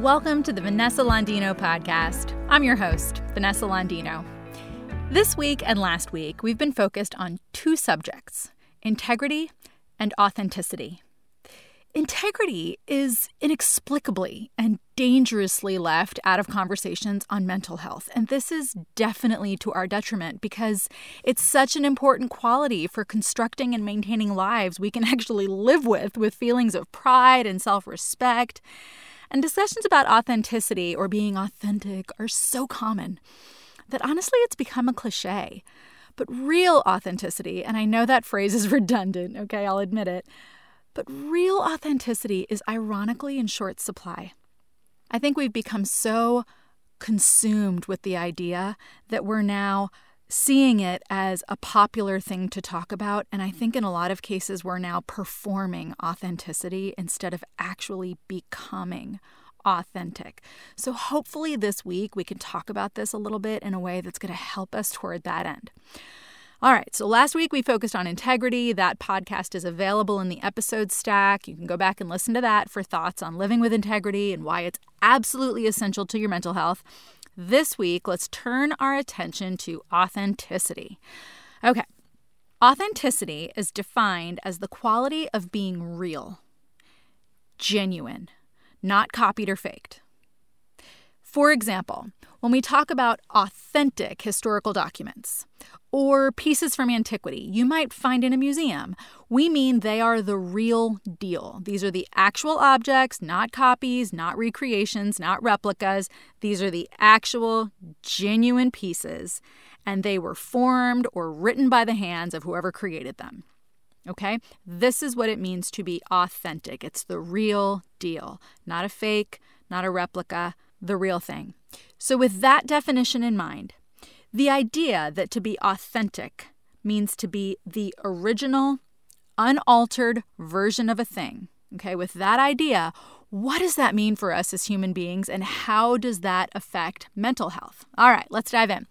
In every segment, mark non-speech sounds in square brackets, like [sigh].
Welcome to the Vanessa Londino podcast. I'm your host, Vanessa Londino. This week and last week, we've been focused on two subjects integrity and authenticity. Integrity is inexplicably and dangerously left out of conversations on mental health. And this is definitely to our detriment because it's such an important quality for constructing and maintaining lives we can [laughs] actually live with, with feelings of pride and self respect. And discussions about authenticity or being authentic are so common that honestly it's become a cliche. But real authenticity, and I know that phrase is [laughs] redundant, okay, I'll admit it but real authenticity is ironically in short supply. I think we've become so consumed with the idea that we're now seeing it as a popular thing to talk about. And I think in a lot of cases, we're now performing authenticity instead of actually becoming authentic. So hopefully, this week we can talk about this a little bit in a way that's going to help us toward that end. All right, so last week we focused on integrity. That podcast is available in the episode stack. You can go back and listen to that for thoughts on living with integrity and why it's absolutely essential to your mental health. This week, let's turn our attention to authenticity. Okay, authenticity is defined as the quality of being real, genuine, not copied or faked. For example, when we talk about authentic historical documents or pieces from antiquity you might find in a museum, we mean they are the real deal. These are the actual objects, not copies, not recreations, not replicas. These are the actual, genuine pieces, and they were formed or written by the hands of whoever created them. Okay? This is what it means to be authentic. It's the real deal, not a fake, not a replica, the real thing. So, with that definition in mind, the idea that to be authentic means to be the original, unaltered version of a thing. Okay, with that idea, what does that mean for us as human beings and how does that affect mental health? All right, let's dive in.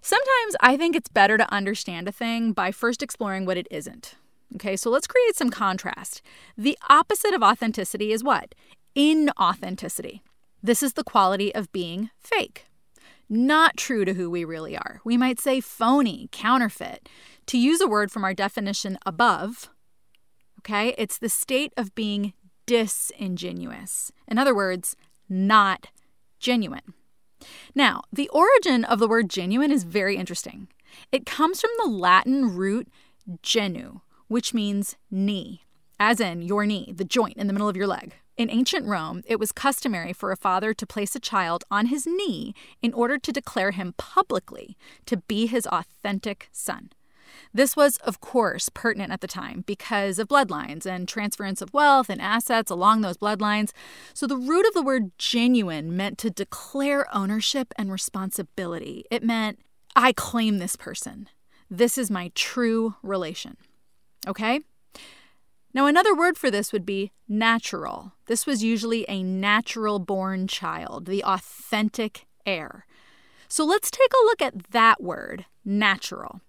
Sometimes I think it's better to understand a thing by first exploring what it isn't. Okay, so let's create some contrast. The opposite of authenticity is what? Inauthenticity. This is the quality of being fake, not true to who we really are. We might say phony, counterfeit. To use a word from our definition above, okay, it's the state of being disingenuous. In other words, not genuine. Now, the origin of the word genuine is very interesting. It comes from the Latin root genu, which means knee, as in your knee, the joint in the middle of your leg. In ancient Rome, it was customary for a father to place a child on his knee in order to declare him publicly to be his authentic son. This was, of course, pertinent at the time because of bloodlines and transference of wealth and assets along those bloodlines. So, the root of the word genuine meant to declare ownership and responsibility. It meant, I claim this person. This is my true relation. Okay? Now, another word for this would be natural. This was usually a natural born child, the authentic heir. So let's take a look at that word, natural.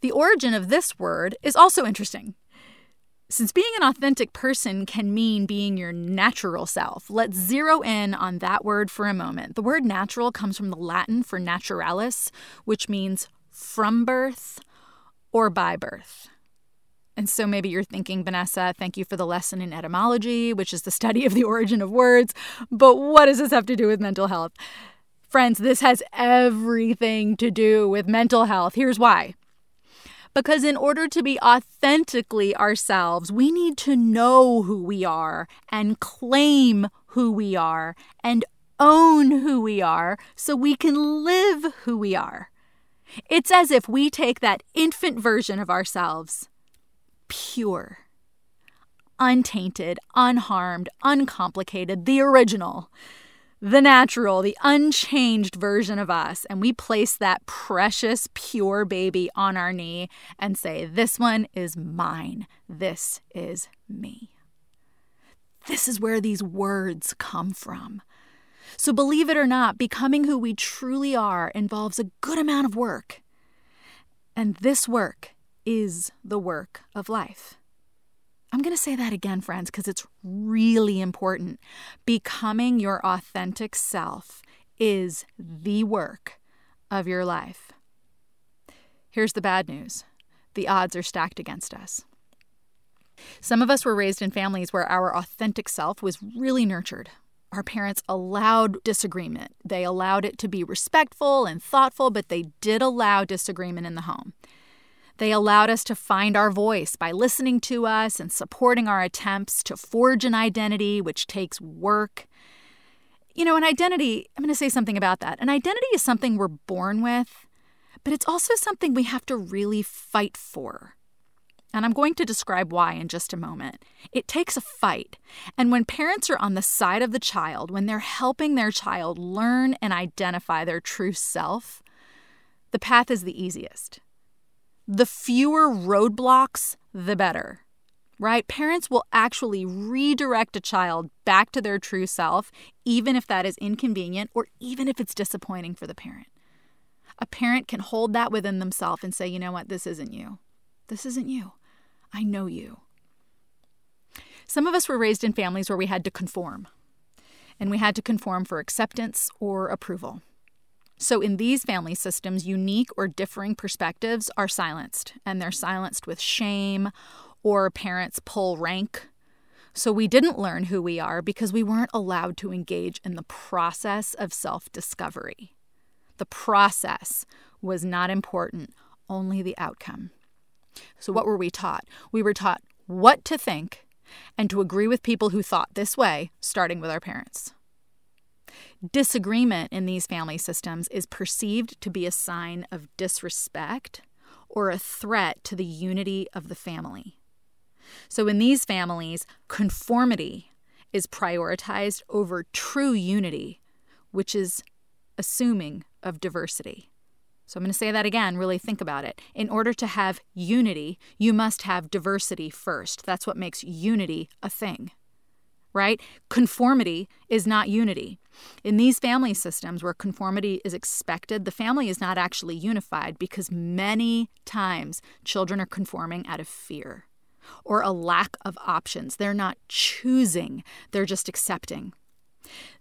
The origin of this word is also interesting. Since being an authentic person can mean being your natural self, let's zero in on that word for a moment. The word natural comes from the Latin for naturalis, which means from birth or by birth. And so maybe you're thinking, Vanessa, thank you for the lesson in etymology, which is the study of the [laughs] origin of words. But what does this have to do with mental health? Friends, this has everything to do with mental health. Here's why. Because in order to be authentically ourselves, we need to know who we are and claim who we are and own who we are so we can live who we are. It's as if we take that infant version of ourselves pure, untainted, unharmed, uncomplicated, the original, the natural, the unchanged version of us. And we place that precious, pure baby on our knee and say, This one is mine. This is me. This is where these words come from. So, believe it or not, becoming who we truly are involves a good amount of work. And this work is the work of life. I'm going to say that again, friends, because it's really important. Becoming your authentic self is the work of your life. Here's the bad news the odds are stacked against us. Some of us were raised in families where our authentic self was really nurtured. Our parents allowed disagreement. They allowed it to be respectful and thoughtful, but they did allow disagreement in the home. They allowed us to find our voice by listening to us and supporting our attempts to forge an identity, which takes work. You know, an identity, I'm going to say something about that. An identity is something we're born with, but it's also something we have to really fight for. And I'm going to describe why in just a moment. It takes a fight. And when parents are on the side of the child, when they're helping their child learn and identify their true self, the path is the easiest. The fewer roadblocks, the better. Right? Parents will actually redirect a child back to their true self, even if that is inconvenient or even if it's disappointing for the parent. A parent can hold that within themselves and say, you know what, this isn't you. This isn't you. I know you. Some of us were raised in families where we had to conform, and we had to conform for acceptance or approval. So, in these family systems, unique or differing perspectives are silenced, and they're silenced with shame or parents pull rank. So, we didn't learn who we are because we weren't allowed to engage in the process of self discovery. The process was not important, only the outcome. So, what were we taught? We were taught what to think and to agree with people who thought this way, starting with our parents. Disagreement in these family systems is perceived to be a sign of disrespect or a threat to the unity of the family. So, in these families, conformity is prioritized over true unity, which is assuming of diversity. So I'm going to say that again, really think about it. In order to have unity, you must have diversity first. That's what makes unity a thing, right? Conformity is not unity. In these family systems where conformity is expected, the family is not actually unified because many times children are conforming out of fear or a lack of options. They're not choosing, they're just accepting.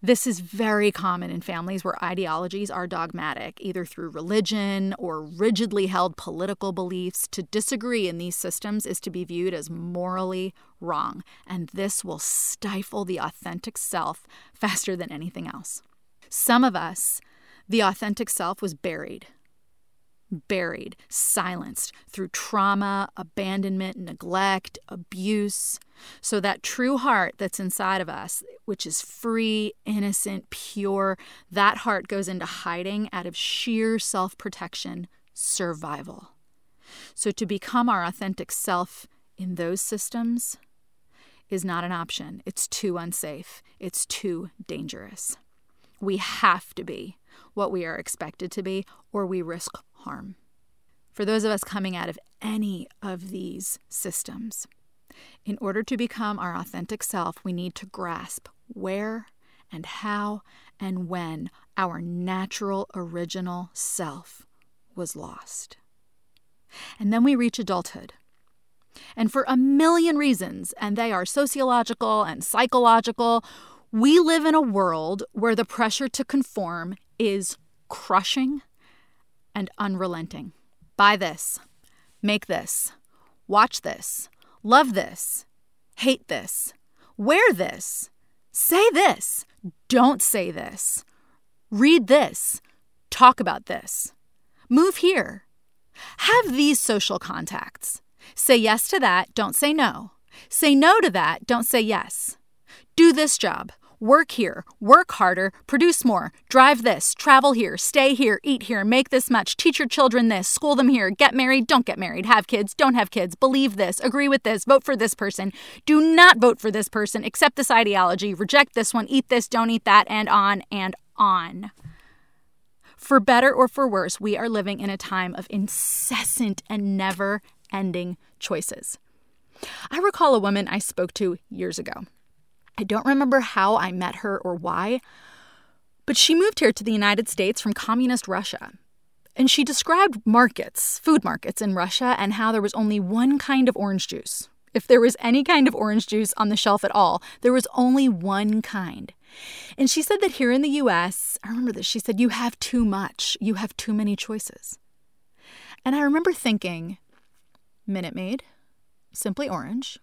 This is very common in families where ideologies are dogmatic, either through religion or rigidly held political beliefs. To disagree in these systems is to be viewed as morally wrong, and this will stifle the authentic self faster than anything else. Some of us, the authentic self was buried buried, silenced through trauma, abandonment, neglect, abuse. So, that true heart that's inside of us, which is free, innocent, pure, that heart goes into hiding out of sheer self protection, survival. So, to become our authentic self in those systems is not an option. It's too unsafe, it's too dangerous. We have to be what we are expected to be, or we risk harm. For those of us coming out of any of these systems, in order to become our authentic self, we need to grasp where and how and when our natural original self was lost. And then we reach adulthood. And for a million reasons, and they are sociological and psychological, we live in a world where the pressure to conform is crushing and unrelenting. Buy this, make this, watch this, love this, hate this, wear this, say this, don't say this, read this, talk about this, move here. Have these social contacts. Say yes to that, don't say no. Say no to that, don't say yes. Do this job. Work here, work harder, produce more, drive this, travel here, stay here, eat here, make this much, teach your children this, school them here, get married, don't get married, have kids, don't have kids, believe this, agree with this, vote for this person, do not vote for this person, accept this ideology, reject this one, eat this, don't eat that, and on and on. For better or for worse, we are living in a time of incessant and never ending choices. I recall a woman I spoke to years ago. I don't remember how I met her or why, but she moved here to the United States from communist Russia. And she described markets, food markets in Russia, and how there was only one kind of orange juice. If there was any kind of orange juice on the shelf at all, there was only one kind. And she said that here in the US, I remember this, she said, you have too much. You have too many choices. And I remember thinking, Minute Maid, Simply Orange,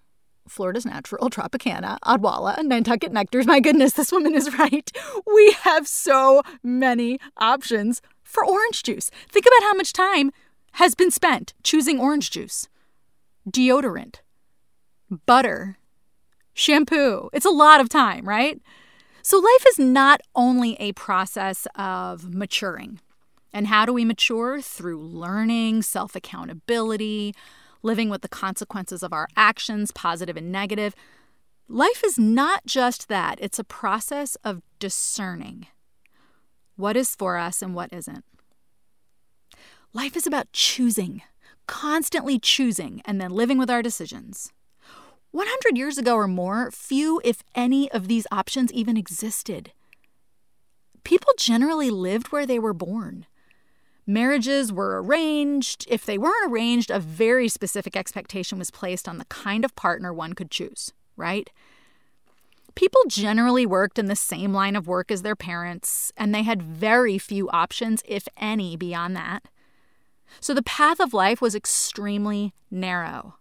Florida's Natural, [laughs] Tropicana, Odwalla, Nantucket Nectars. My goodness, this woman is [laughs] right. We have so many options for orange juice. Think about how much time has been spent choosing orange juice, deodorant, butter, shampoo. It's a lot of time, right? So, life is not only a process of maturing. And how do we mature? Through learning, self accountability, living with the consequences of our actions, positive and negative. Life is not just that, it's a process of discerning what is for us and what isn't. Life is about choosing, constantly choosing, and then living with our decisions. 100 years ago or more, few, if any, of these options even existed. People generally lived where they were born. Marriages were arranged. If they weren't arranged, a very specific expectation was placed on the kind of partner one could choose, right? People generally worked in the same line of work as their parents, and they had very few options, if any, beyond that. So the path of life was extremely narrow.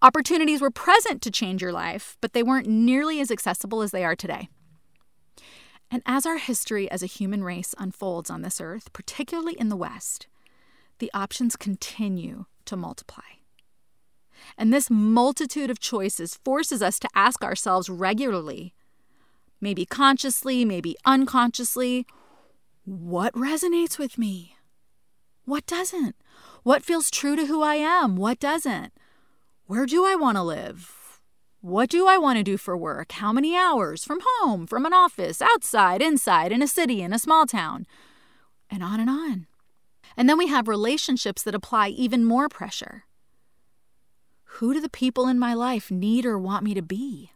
Opportunities were present to change your life, but they weren't nearly as accessible as they are today. And as our history as a human race unfolds on this earth, particularly in the West, the options continue to multiply. And this multitude of choices forces us to ask ourselves regularly, maybe consciously, maybe unconsciously, what resonates with me? What doesn't? What feels true to who I am? What doesn't? Where do I want to live? What do I want to do for work? How many hours? From home, from an office, outside, inside, in a city, in a small town, and on and on. And then we have relationships that apply even more pressure. Who do the people in my life need or want me to be?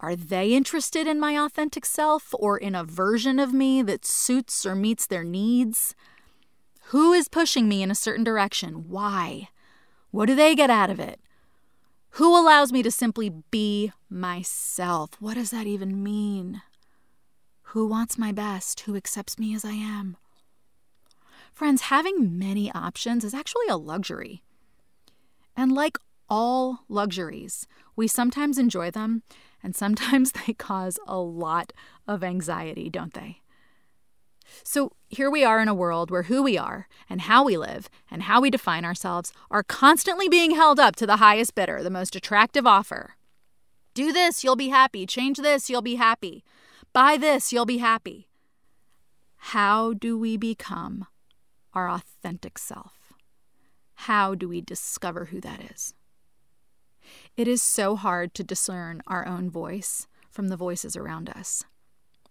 Are they interested in my authentic self or in a version of me that suits or meets their needs? Who is pushing me in a certain direction? Why? What do they get out of it? Who allows me to simply be myself? What does that even mean? Who wants my best? Who accepts me as I am? Friends, having many options is actually a luxury. And like all luxuries, we sometimes enjoy them and sometimes [laughs] they cause a lot of anxiety, don't they? So here we are in a world where who we are and how we live and how we define ourselves are constantly being held up to the highest bidder, the most attractive offer. Do this, you'll be happy. Change this, you'll be happy. Buy this, you'll be happy. How do we become our authentic self? How do we discover who that is? It is so hard to discern our own voice from the voices around us.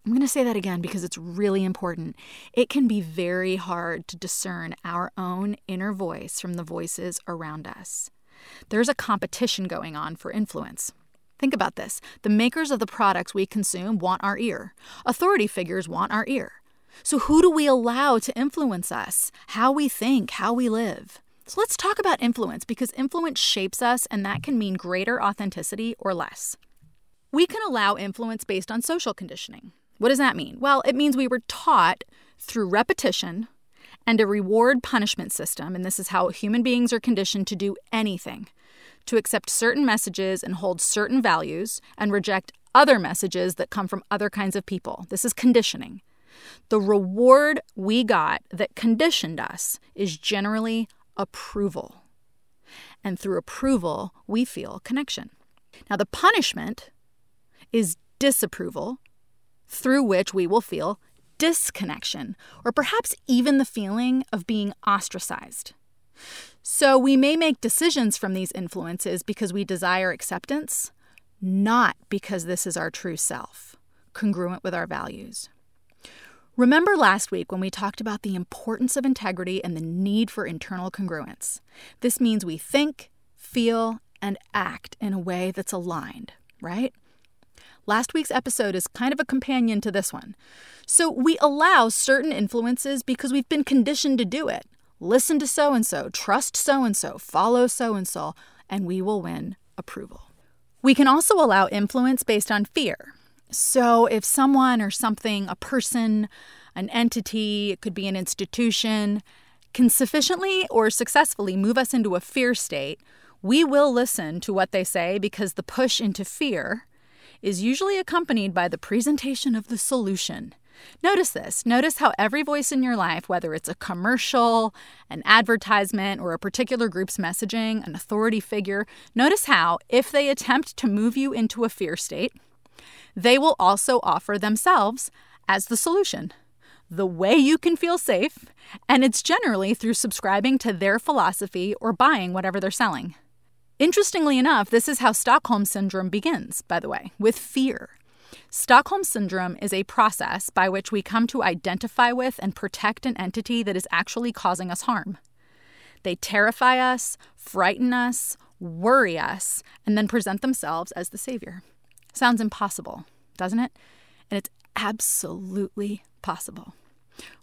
I'm going to say that again because it's really important. It can be very hard to discern our own inner voice from the voices around us. There's a competition going on for influence. Think about this the makers of the products we consume want our ear, authority figures want our ear. So, who do we allow to influence us, how we think, how we live? So, let's talk about influence because influence shapes us, and that can mean greater authenticity or less. We can allow influence based on social conditioning. What does that mean? Well, it means we were taught through repetition and a reward punishment system, and this is how human beings are conditioned to do anything to accept certain messages and hold certain values and reject other messages that come from other kinds of people. This is conditioning. The reward we got that conditioned us is generally approval. And through approval, we feel connection. Now, the punishment is disapproval through which we will feel disconnection, or perhaps even the feeling of being ostracized. So we may make decisions from these influences because we desire acceptance, not because this is our true self, congruent with our values. Remember last week when we talked about the importance of integrity and the need for internal congruence. This means we think, feel, and act in a way that's aligned, right? Last week's episode is kind of a companion to this one. So we allow certain influences because we've been conditioned to do it. Listen to so and so, trust so and so, follow so and so, and we will win approval. We can also allow influence based on fear. So, if someone or something, a person, an entity, it could be an institution, can sufficiently or successfully move us into a fear state, we will listen to what they say because the push into fear is usually accompanied by the presentation of the solution. Notice this. Notice how every voice in your life, whether it's a commercial, an advertisement, or a particular group's messaging, an authority figure, notice how, if they attempt to move you into a fear state, they will also offer themselves as the solution the way you can feel safe, and it's generally through subscribing to their philosophy or buying whatever they're selling. Interestingly enough, this is how Stockholm Syndrome begins, by the way, with fear. Stockholm Syndrome is a process by which we come to identify with and protect an entity that is actually causing us harm. They terrify us, frighten us, worry us, and then present themselves as the savior. Sounds impossible, doesn't it? And it's absolutely possible.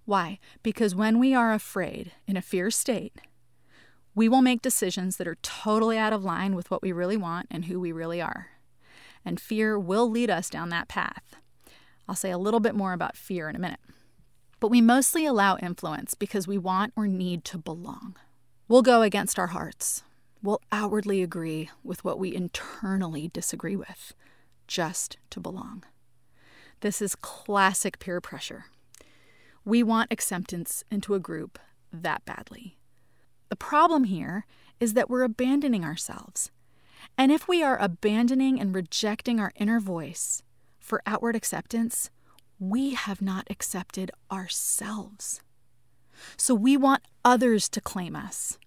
Why? Because when we are afraid in a fear state, we will make decisions that are totally out of line with what we really want and who we really are. And fear will lead us down that path. I'll say a little bit more about fear in a minute. But we mostly allow influence because we want or need to belong. We'll go against our hearts. We'll outwardly agree with what we internally disagree with, just to belong. This is classic peer pressure. We want acceptance into a group that badly. The problem here is that we're abandoning ourselves. And if we are abandoning and rejecting our inner voice for outward acceptance, we have not accepted ourselves. So we want others to claim us,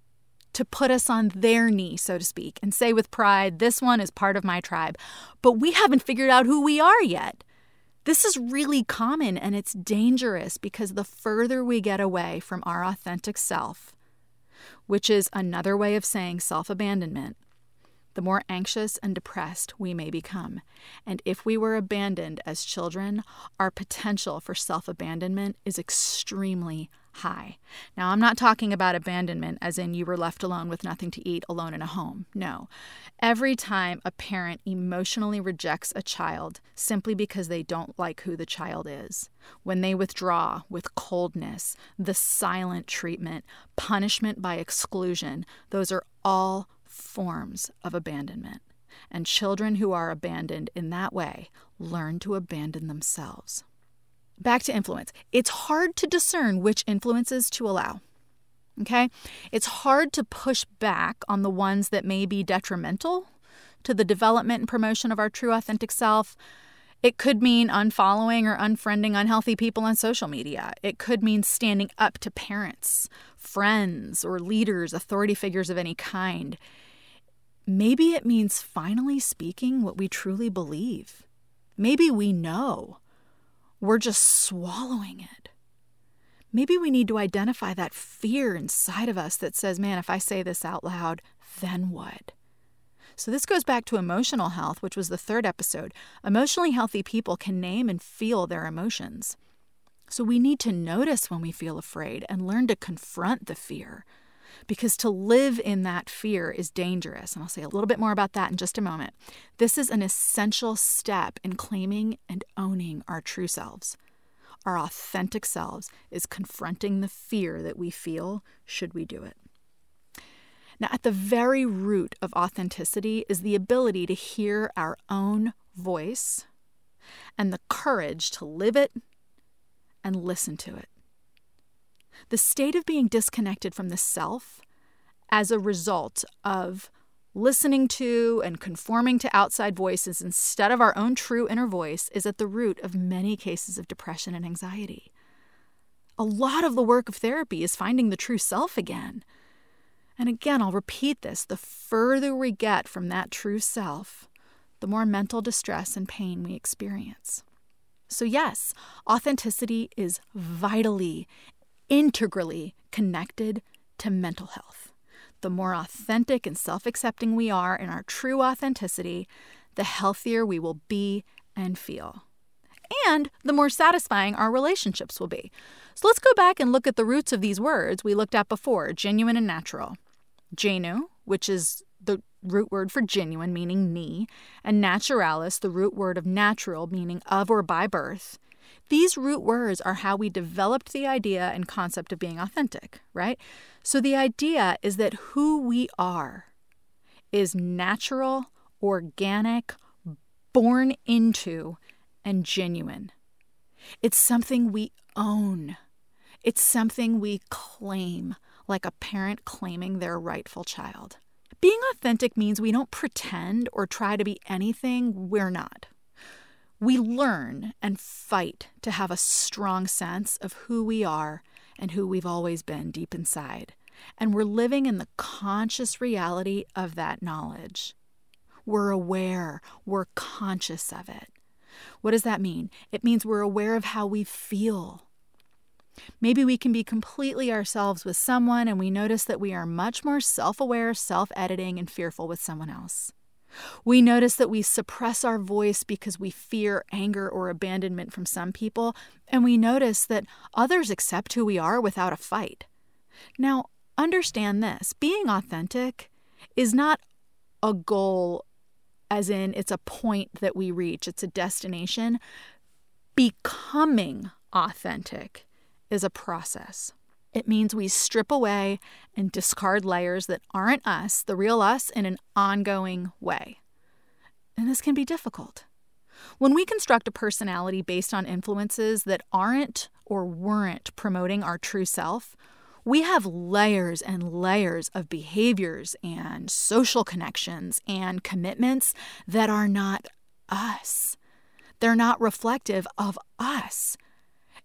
to put us on their knee, so to speak, and say with pride, This one is part of my tribe. But we haven't figured out who we are yet. This is really common and it's dangerous because the further we get away from our authentic self, which is another way of saying self abandonment, the more anxious and depressed we may become. And if we were abandoned as children, our potential for self abandonment is extremely high. Now, I'm not talking about abandonment as in you were left alone with nothing to eat alone in a home. No. Every time a parent emotionally rejects a child simply because they don't like who the child is, when they withdraw with coldness, the silent treatment, punishment by exclusion, those are all forms of abandonment. And children who are abandoned in that way learn to abandon themselves. Back to influence. It's hard to discern which influences to allow. Okay? It's hard to push back on the ones that may be detrimental to the development and promotion of our true authentic self. It could mean unfollowing or unfriending unhealthy people on social media. It could mean standing up to parents, friends, or leaders, authority figures of any kind. Maybe it means finally speaking what we truly believe. Maybe we know. We're just swallowing it. Maybe we need to identify that fear inside of us that says, man, if I say this out loud, then what? So, this goes back to emotional health, which was the third episode. Emotionally healthy people can name and feel their emotions. So, we need to notice when we feel afraid and learn to confront the fear because to live in that fear is dangerous. And I'll say a little bit more about that in just a moment. This is an essential step in claiming and owning our true selves. Our authentic selves is confronting the fear that we feel should we do it. Now, at the very root of authenticity is the ability to hear our own voice and the courage to live it and listen to it. The state of being disconnected from the self as a result of listening to and conforming to outside voices instead of our own true inner voice is at the root of many cases of depression and anxiety. A lot of the work of therapy is finding the true self again. And again, I'll repeat this the further we get from that true self, the more mental distress and pain we experience. So, yes, authenticity is vitally integrally connected to mental health. The more authentic and self accepting we are in our true authenticity, the healthier we will be and feel. And the more satisfying our relationships will be. So let's go back and look at the roots of these words we looked at before genuine and natural. Genu, which is the root word for genuine, meaning ni, and naturalis, the root word of natural, meaning of or by birth, these root words are how we developed the idea and concept of being authentic, right? So the idea is that who we are is natural, organic, born into, and genuine. It's something we own. It's something we claim, like a parent claiming their rightful child. Being authentic means we don't pretend or try to be anything we're not. We learn and fight to have a strong sense of who we are and who we've always been deep inside. And we're living in the conscious reality of that knowledge. We're aware, we're conscious of it. What does that mean? It means we're aware of how we feel. Maybe we can be completely ourselves with someone and we notice that we are much more self aware, self editing, and fearful with someone else. We notice that we suppress our voice because we fear anger or abandonment from some people, and we notice that others accept who we are without a fight. Now, understand this being authentic is not a goal as in it's a point that we reach, it's a destination. Becoming authentic is a process. It means we strip away and discard layers that aren't us, the real us, in an ongoing way. And this can be difficult. When we construct a personality based on influences that aren't or weren't promoting our true self, we have layers and layers of behaviors and social connections and commitments that are not us. They're not reflective of us.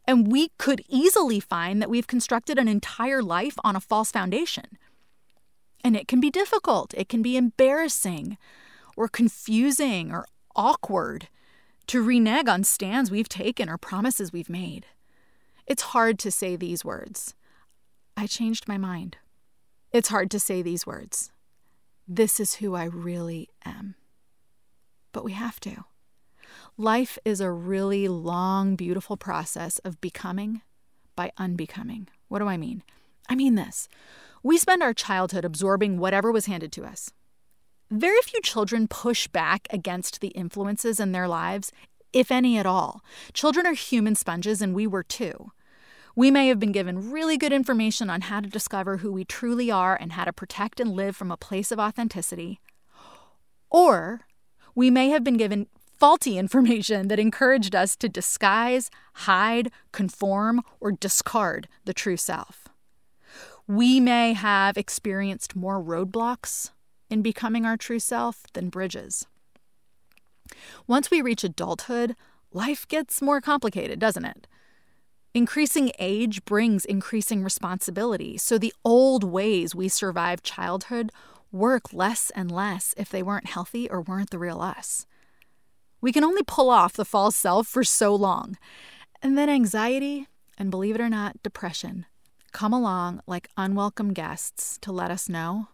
And we could easily find that we've constructed an entire life on a false foundation. And it can be difficult, it can be embarrassing, or confusing, or awkward to renege on stands we've taken or promises we've made. It's hard to say these words. I changed my mind. It's hard to say these words. This is who I really am. But we have to. Life is a really long, beautiful process of becoming by unbecoming. What do I mean? I mean this. We spend our childhood absorbing whatever was handed to us. Very few children push back against the influences in their lives, if any at all. Children are human sponges, and we were too. We may have been given really good information on how to discover who we truly are and how to protect and live from a place of authenticity. Or we may have been given faulty information that encouraged us to disguise, hide, conform, or discard the true self. We may have experienced more roadblocks in becoming our true self than bridges. Once we reach adulthood, life gets more complicated, doesn't it? Increasing age brings increasing responsibility, so the old ways we survived childhood work less and less if they weren't healthy or weren't the real us. We can only pull off the false self for so long. And then anxiety, and believe it or not, depression, come along like unwelcome guests to let us know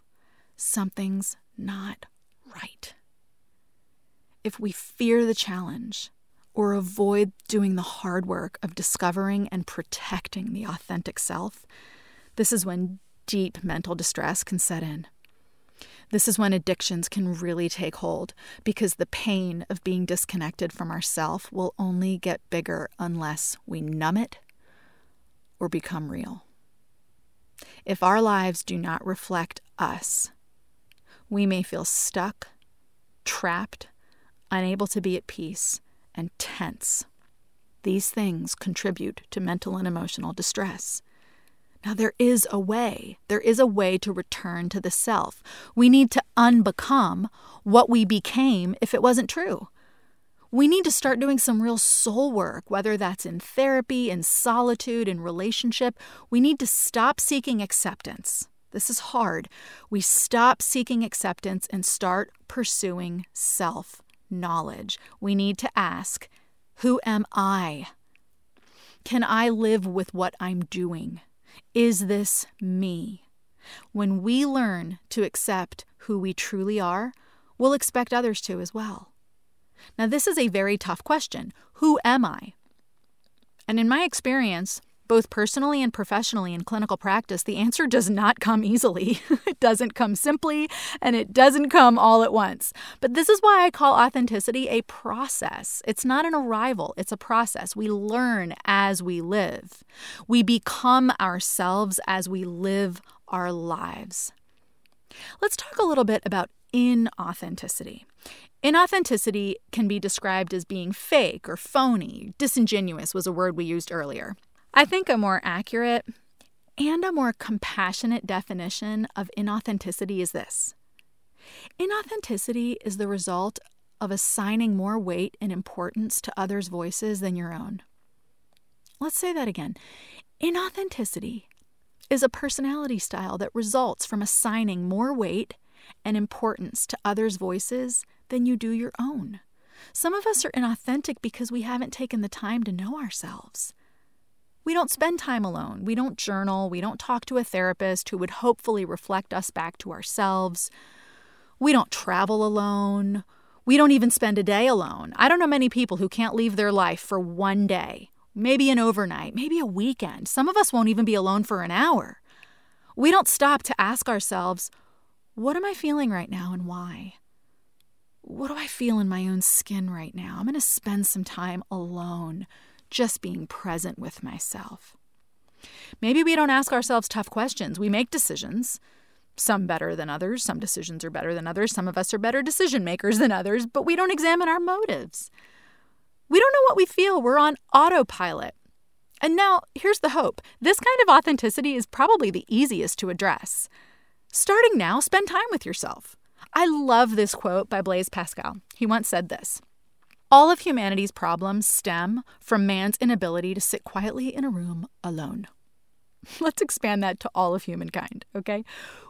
something's not right. If we fear the challenge, or avoid doing the hard work of discovering and protecting the authentic self, this is when deep mental distress can set in. This is when addictions can really take hold because the pain of being disconnected from ourself will only get bigger unless we numb it or become real. If our lives do not reflect us, we may feel stuck, trapped, unable to be at peace, and tense. These things contribute to mental and emotional distress. Now, there is a way. There is a way to return to the self. We need to unbecome what we became if it wasn't true. We need to start doing some real soul work, whether that's in therapy, in solitude, in relationship. We need to stop seeking acceptance. This is hard. We stop seeking acceptance and start pursuing self knowledge. We need to ask, Who am I? Can I live with what I'm doing? Is this me? When we learn to accept who we truly are, we'll expect others to as well. Now, this is a very tough question. Who am I? And in my experience, both personally and professionally in clinical practice, the answer does not come easily. [laughs] it doesn't come simply, and it doesn't come all at once. But this is why I call authenticity a process. It's not an arrival, it's a process. We learn as we live, we become ourselves as we live our lives. Let's talk a little bit about inauthenticity. Inauthenticity can be described as being fake or phony. Disingenuous was a word we used earlier. I think a more accurate and a more compassionate definition of inauthenticity is this Inauthenticity is the result of assigning more weight and importance to others' voices than your own. Let's say that again. Inauthenticity is a personality style that results from assigning more weight and importance to others' voices than you do your own. Some of us are inauthentic because we haven't taken the time to know ourselves. We don't spend time alone. We don't journal. We don't talk to a therapist who would hopefully reflect us back to ourselves. We don't travel alone. We don't even spend a day alone. I don't know many people who can't leave their life for one day, maybe an overnight, maybe a weekend. Some of us won't even be alone for an hour. We don't stop to ask ourselves, what am I feeling right now and why? What do I feel in my own skin right now? I'm going to spend some time alone just being present with myself. Maybe we don't ask ourselves tough questions. We make decisions, some better than others. Some decisions are better than others. Some of us are better decision makers than others, but we don't examine our motives. We don't know what we feel. We're on autopilot. And now, here's the hope this kind of authenticity is probably the easiest to address. Starting now, spend time with yourself. I love this quote by Blaise Pascal. He once said this all of humanity's problems stem from man's inability to sit quietly in a room alone. [laughs] Let's expand that to all of humankind, okay?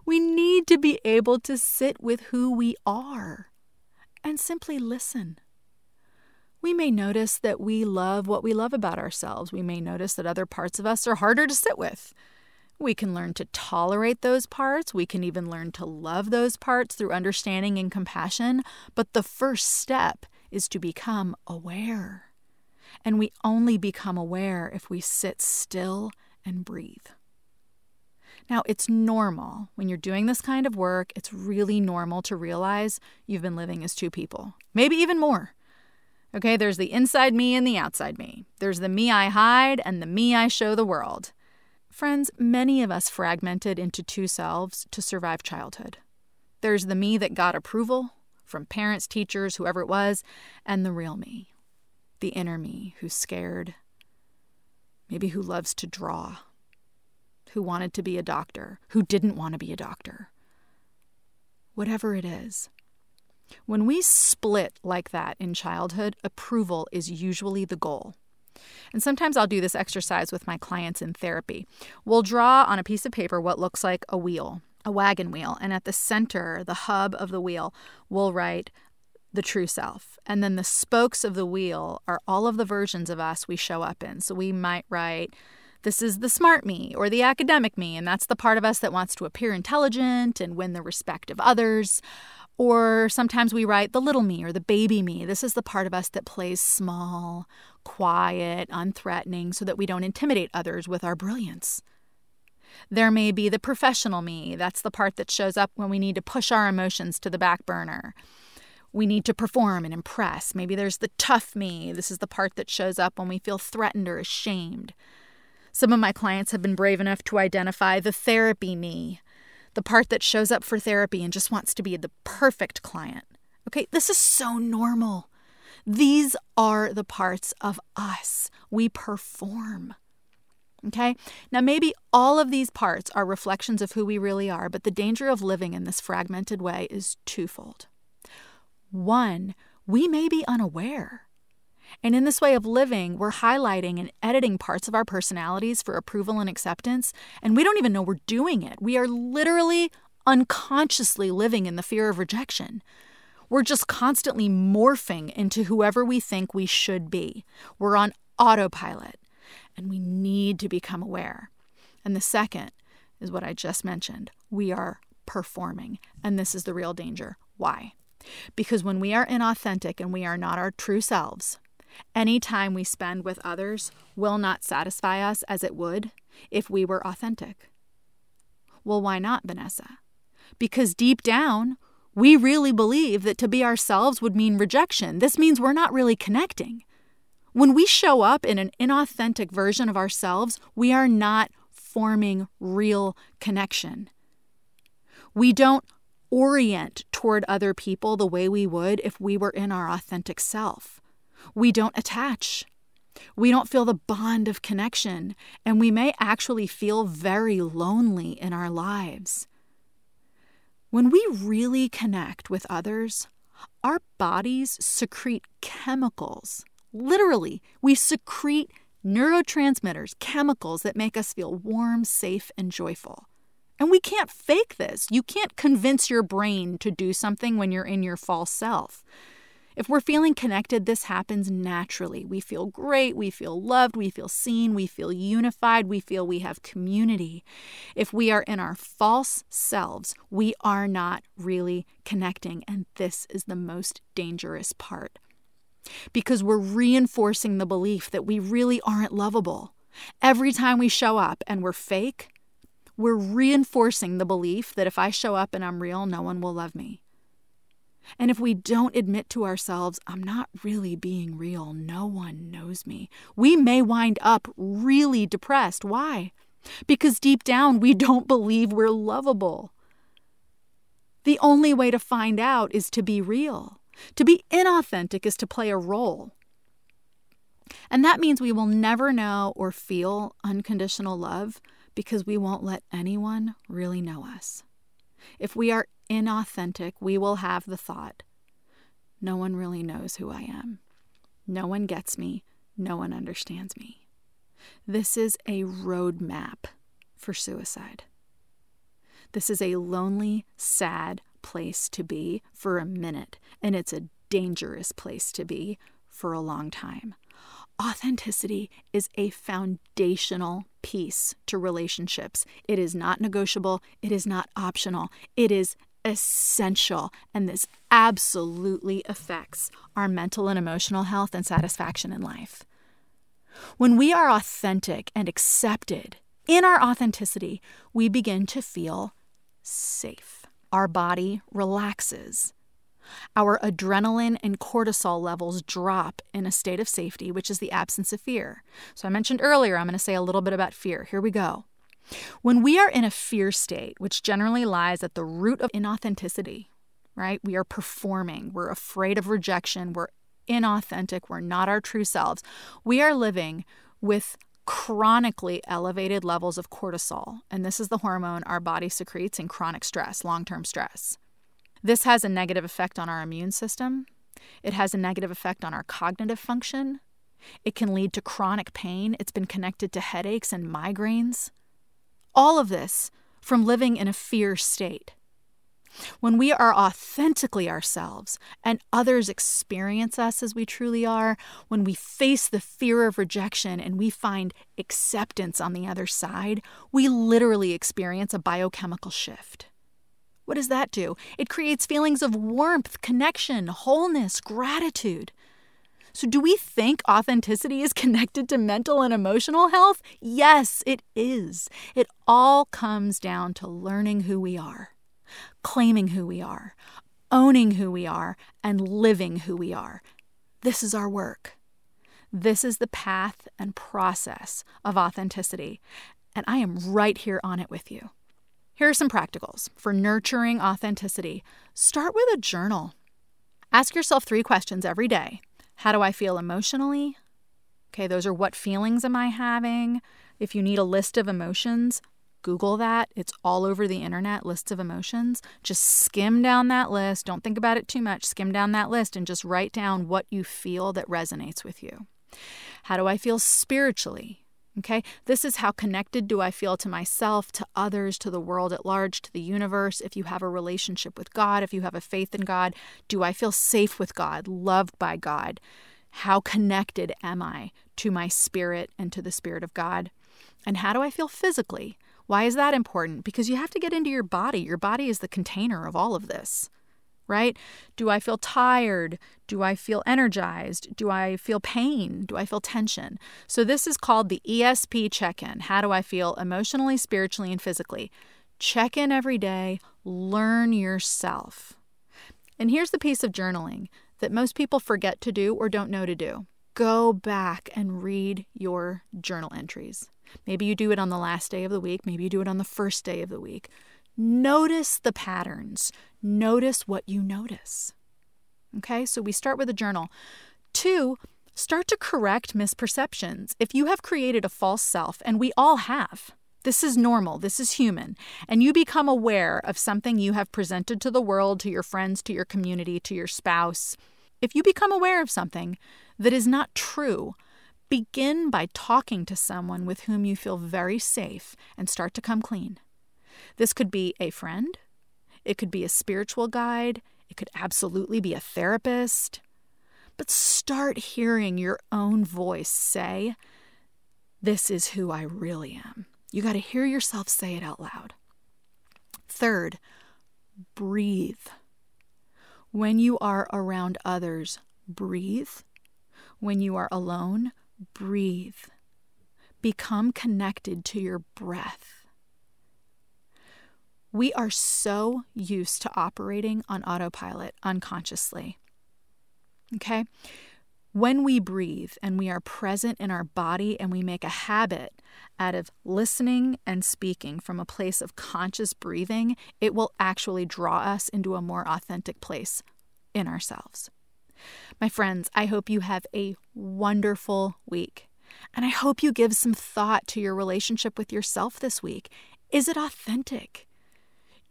We need to be able to sit with who we are and simply listen. We may notice that we love what we love about ourselves. We may notice that other parts of us are harder to sit with. We can learn to tolerate those parts. We can even learn to love those parts through understanding and compassion. But the first step is to become aware. And we only become aware if we sit still and breathe. Now, it's normal when you're doing this kind of work, it's really normal to realize you've been living as two people, maybe even more. Okay, there's the inside me and the outside me. There's the me I hide and the me I show the world. Friends, many of us fragmented into two selves to survive childhood. There's the me that got approval from parents, teachers, whoever it was, and the real me, the inner me who's scared, maybe who loves to draw, who wanted to be a doctor, who didn't want to be a doctor. Whatever it is. When we split like that in childhood, approval is usually the goal. And sometimes I'll do this exercise with my clients in therapy. We'll draw on a piece of paper what looks like a wheel a wagon wheel, and at the center, the hub of the wheel, we'll write the true self. And then the spokes of the wheel are all of the versions of us we show up in. So we might write, this is the smart me or the academic me, and that's the part of us that wants to appear intelligent and win the respect of others. Or sometimes we write the little me or the baby me. This is the part of us that plays small, quiet, unthreatening, so that we don't intimidate others with our brilliance. There may be the professional me. That's the part that shows up when we need to push our emotions to the back burner. We need to perform and impress. Maybe there's the tough me. This is the part that shows up when we feel threatened or ashamed. Some of my clients have been brave enough to identify the therapy me, the part that shows up for therapy and just wants to be the perfect client. Okay, this is so normal. These are the parts of us. We perform. Okay? Now, maybe all of these parts are reflections of who we really are, but the danger of living in this fragmented way is twofold. One, we may be unaware. And in this way of living, we're highlighting and editing parts of our personalities for approval and acceptance, and we don't even know we're doing it. We are literally unconsciously living in the fear of rejection. We're just constantly morphing into whoever we think we should be. We're on autopilot and we need to become aware. And the second is what I just mentioned we are performing, and this is the real danger. Why? Because when we are inauthentic and we are not our true selves, any time we spend with others will not satisfy us as it would if we were authentic. Well, why not, Vanessa? Because deep down, we really believe that to be ourselves would mean rejection. This means we're not really connecting. When we show up in an inauthentic version of ourselves, we are not forming real connection. We don't orient toward other people the way we would if we were in our authentic self. We don't attach. We don't feel the bond of connection, and we may actually feel very lonely in our lives. When we really connect with others, our bodies secrete chemicals. Literally, we secrete neurotransmitters, chemicals that make us feel warm, safe, and joyful. And we can't fake this. You can't convince your brain to do something when you're in your false self. If we're feeling connected, this happens naturally. We feel great, we feel loved, we feel seen, we feel unified, we feel we have community. If we are in our false selves, we are not really connecting, and this is the most dangerous part. Because we're reinforcing the belief that we really aren't lovable. Every time we show up and we're fake, we're reinforcing the belief that if I show up and I'm real, no one will love me. And if we don't admit to ourselves, I'm not really being real, no one knows me, we may wind up really depressed. Why? Because deep down, we don't believe we're lovable. The only way to find out is to be real. To be inauthentic is to play a role. And that means we will never know or feel unconditional love because we won't let anyone really know us. If we are inauthentic, we will have the thought no one really knows who I am. No one gets me. No one understands me. This is a roadmap for suicide. This is a lonely, sad place to be for a minute, and it's a dangerous place to be for a long time. Authenticity is a foundational piece to relationships. It is not negotiable, it is not optional, it is essential. And this absolutely affects our mental and emotional health and satisfaction in life. When we are authentic and accepted in our authenticity, we begin to feel safe. Our body relaxes. Our adrenaline and cortisol levels drop in a state of safety, which is the absence of fear. So, I mentioned earlier, I'm going to say a little bit about fear. Here we go. When we are in a fear state, which generally lies at the root of inauthenticity, right? We are performing, we're afraid of rejection, we're inauthentic, we're not our true selves. We are living with chronically elevated levels of cortisol, and this is the hormone our body secretes in chronic stress, long term stress. This has a negative effect on our immune system. It has a negative effect on our cognitive function. It can lead to chronic pain. It's been connected to headaches and migraines. All of this from living in a fear state. When we are authentically ourselves and others experience us as we truly are, when we face the fear of rejection and we find acceptance on the other side, we literally experience a biochemical shift. What does that do? It creates feelings of warmth, connection, wholeness, gratitude. So, do we think authenticity is [laughs] connected to mental and emotional health? Yes, it is. It all comes down to learning who we are, claiming who we are, owning who we are, and living who we are. This is our work. This is the path and process of authenticity. And I am right here on it with you. Here are some practicals for nurturing authenticity. Start with a journal. Ask yourself three questions every day How do I feel emotionally? Okay, those are what feelings am I having? If you need a list of emotions, Google that. It's all over the internet, lists of emotions. Just skim down that list. Don't think about it too much. Skim down that list and just write down what you feel that resonates with you. How do I feel spiritually? Okay, this is how connected do I feel to myself, to others, to the world at large, to the universe. If you have a relationship with God, if you have a faith in God, do I feel safe with God, loved by God? How connected am I to my spirit and to the Spirit of God? And how do I feel physically? Why is that important? Because you have to get into your body. Your body is the container of all of this. right? Do I feel tired? Do I feel energized? Do I feel pain? Do I feel tension? So, this is called the ESP check in. How do I feel emotionally, spiritually, and physically? Check in every day, learn yourself. And here's the piece of journaling that most people forget to do or don't know to do go back and read your journal entries. Maybe you do it on the last day of the week, maybe you do it on the first day of the week. Notice the patterns, notice what you notice. Okay, so we start with a journal. Two, start to correct misperceptions. If you have created a false self, and we all have, this is normal, this is human, and you become aware of something you have presented to the world, to your friends, to your community, to your spouse. If you become aware of something that is not true, begin by talking to someone with whom you feel very safe and start to come clean. This could be a friend, it could be a spiritual guide, it could absolutely be a therapist. But start hearing your own voice say, This is who I really am. You got to hear yourself say it out loud. Third, breathe. When you are around others, breathe. When you are alone, breathe. Become connected to your breath. We are so used to operating on autopilot unconsciously. Okay? When we breathe and we are present in our body and we make a habit out of listening and speaking from a place of conscious breathing, it will actually draw us into a more authentic place in ourselves. My friends, I hope you have a wonderful week. And I hope you give some thought to your relationship with yourself this week. Is it authentic?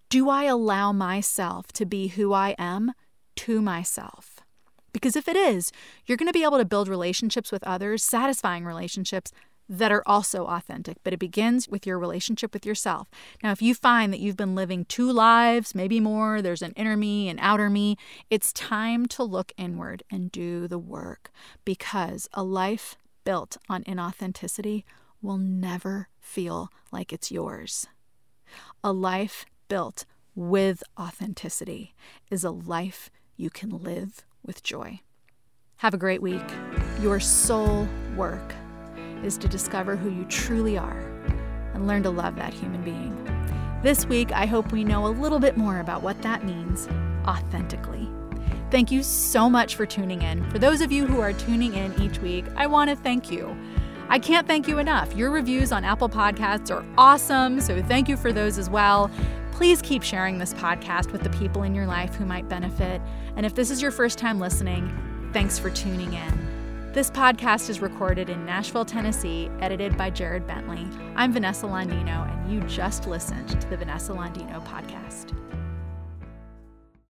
Do I allow myself to be who I am to myself? Because if it is, you're going to be able to build relationships with others, satisfying relationships that are also authentic, but it begins with your relationship with yourself. Now, if you find that you've been living two lives, maybe more, there's an inner me and outer me, it's time to look inward and do the work because a life built on inauthenticity will never feel like it's yours. A life built with authenticity is a life you can live with joy. Have a great week. Your soul work is to discover who you truly are and learn to love that human being. This week, I hope we know a little bit more about what that means authentically. Thank you so much for tuning in. For those of you who are tuning in each week, I want to thank you. I can't thank you enough. Your reviews on Apple Podcasts are awesome, so thank you for those as well. Please keep sharing this podcast with the people in your life who might benefit. And if this is your first time listening, thanks for tuning in. This podcast is recorded in Nashville, Tennessee, edited by Jared Bentley. I'm Vanessa Landino, and you just listened to the Vanessa Landino podcast.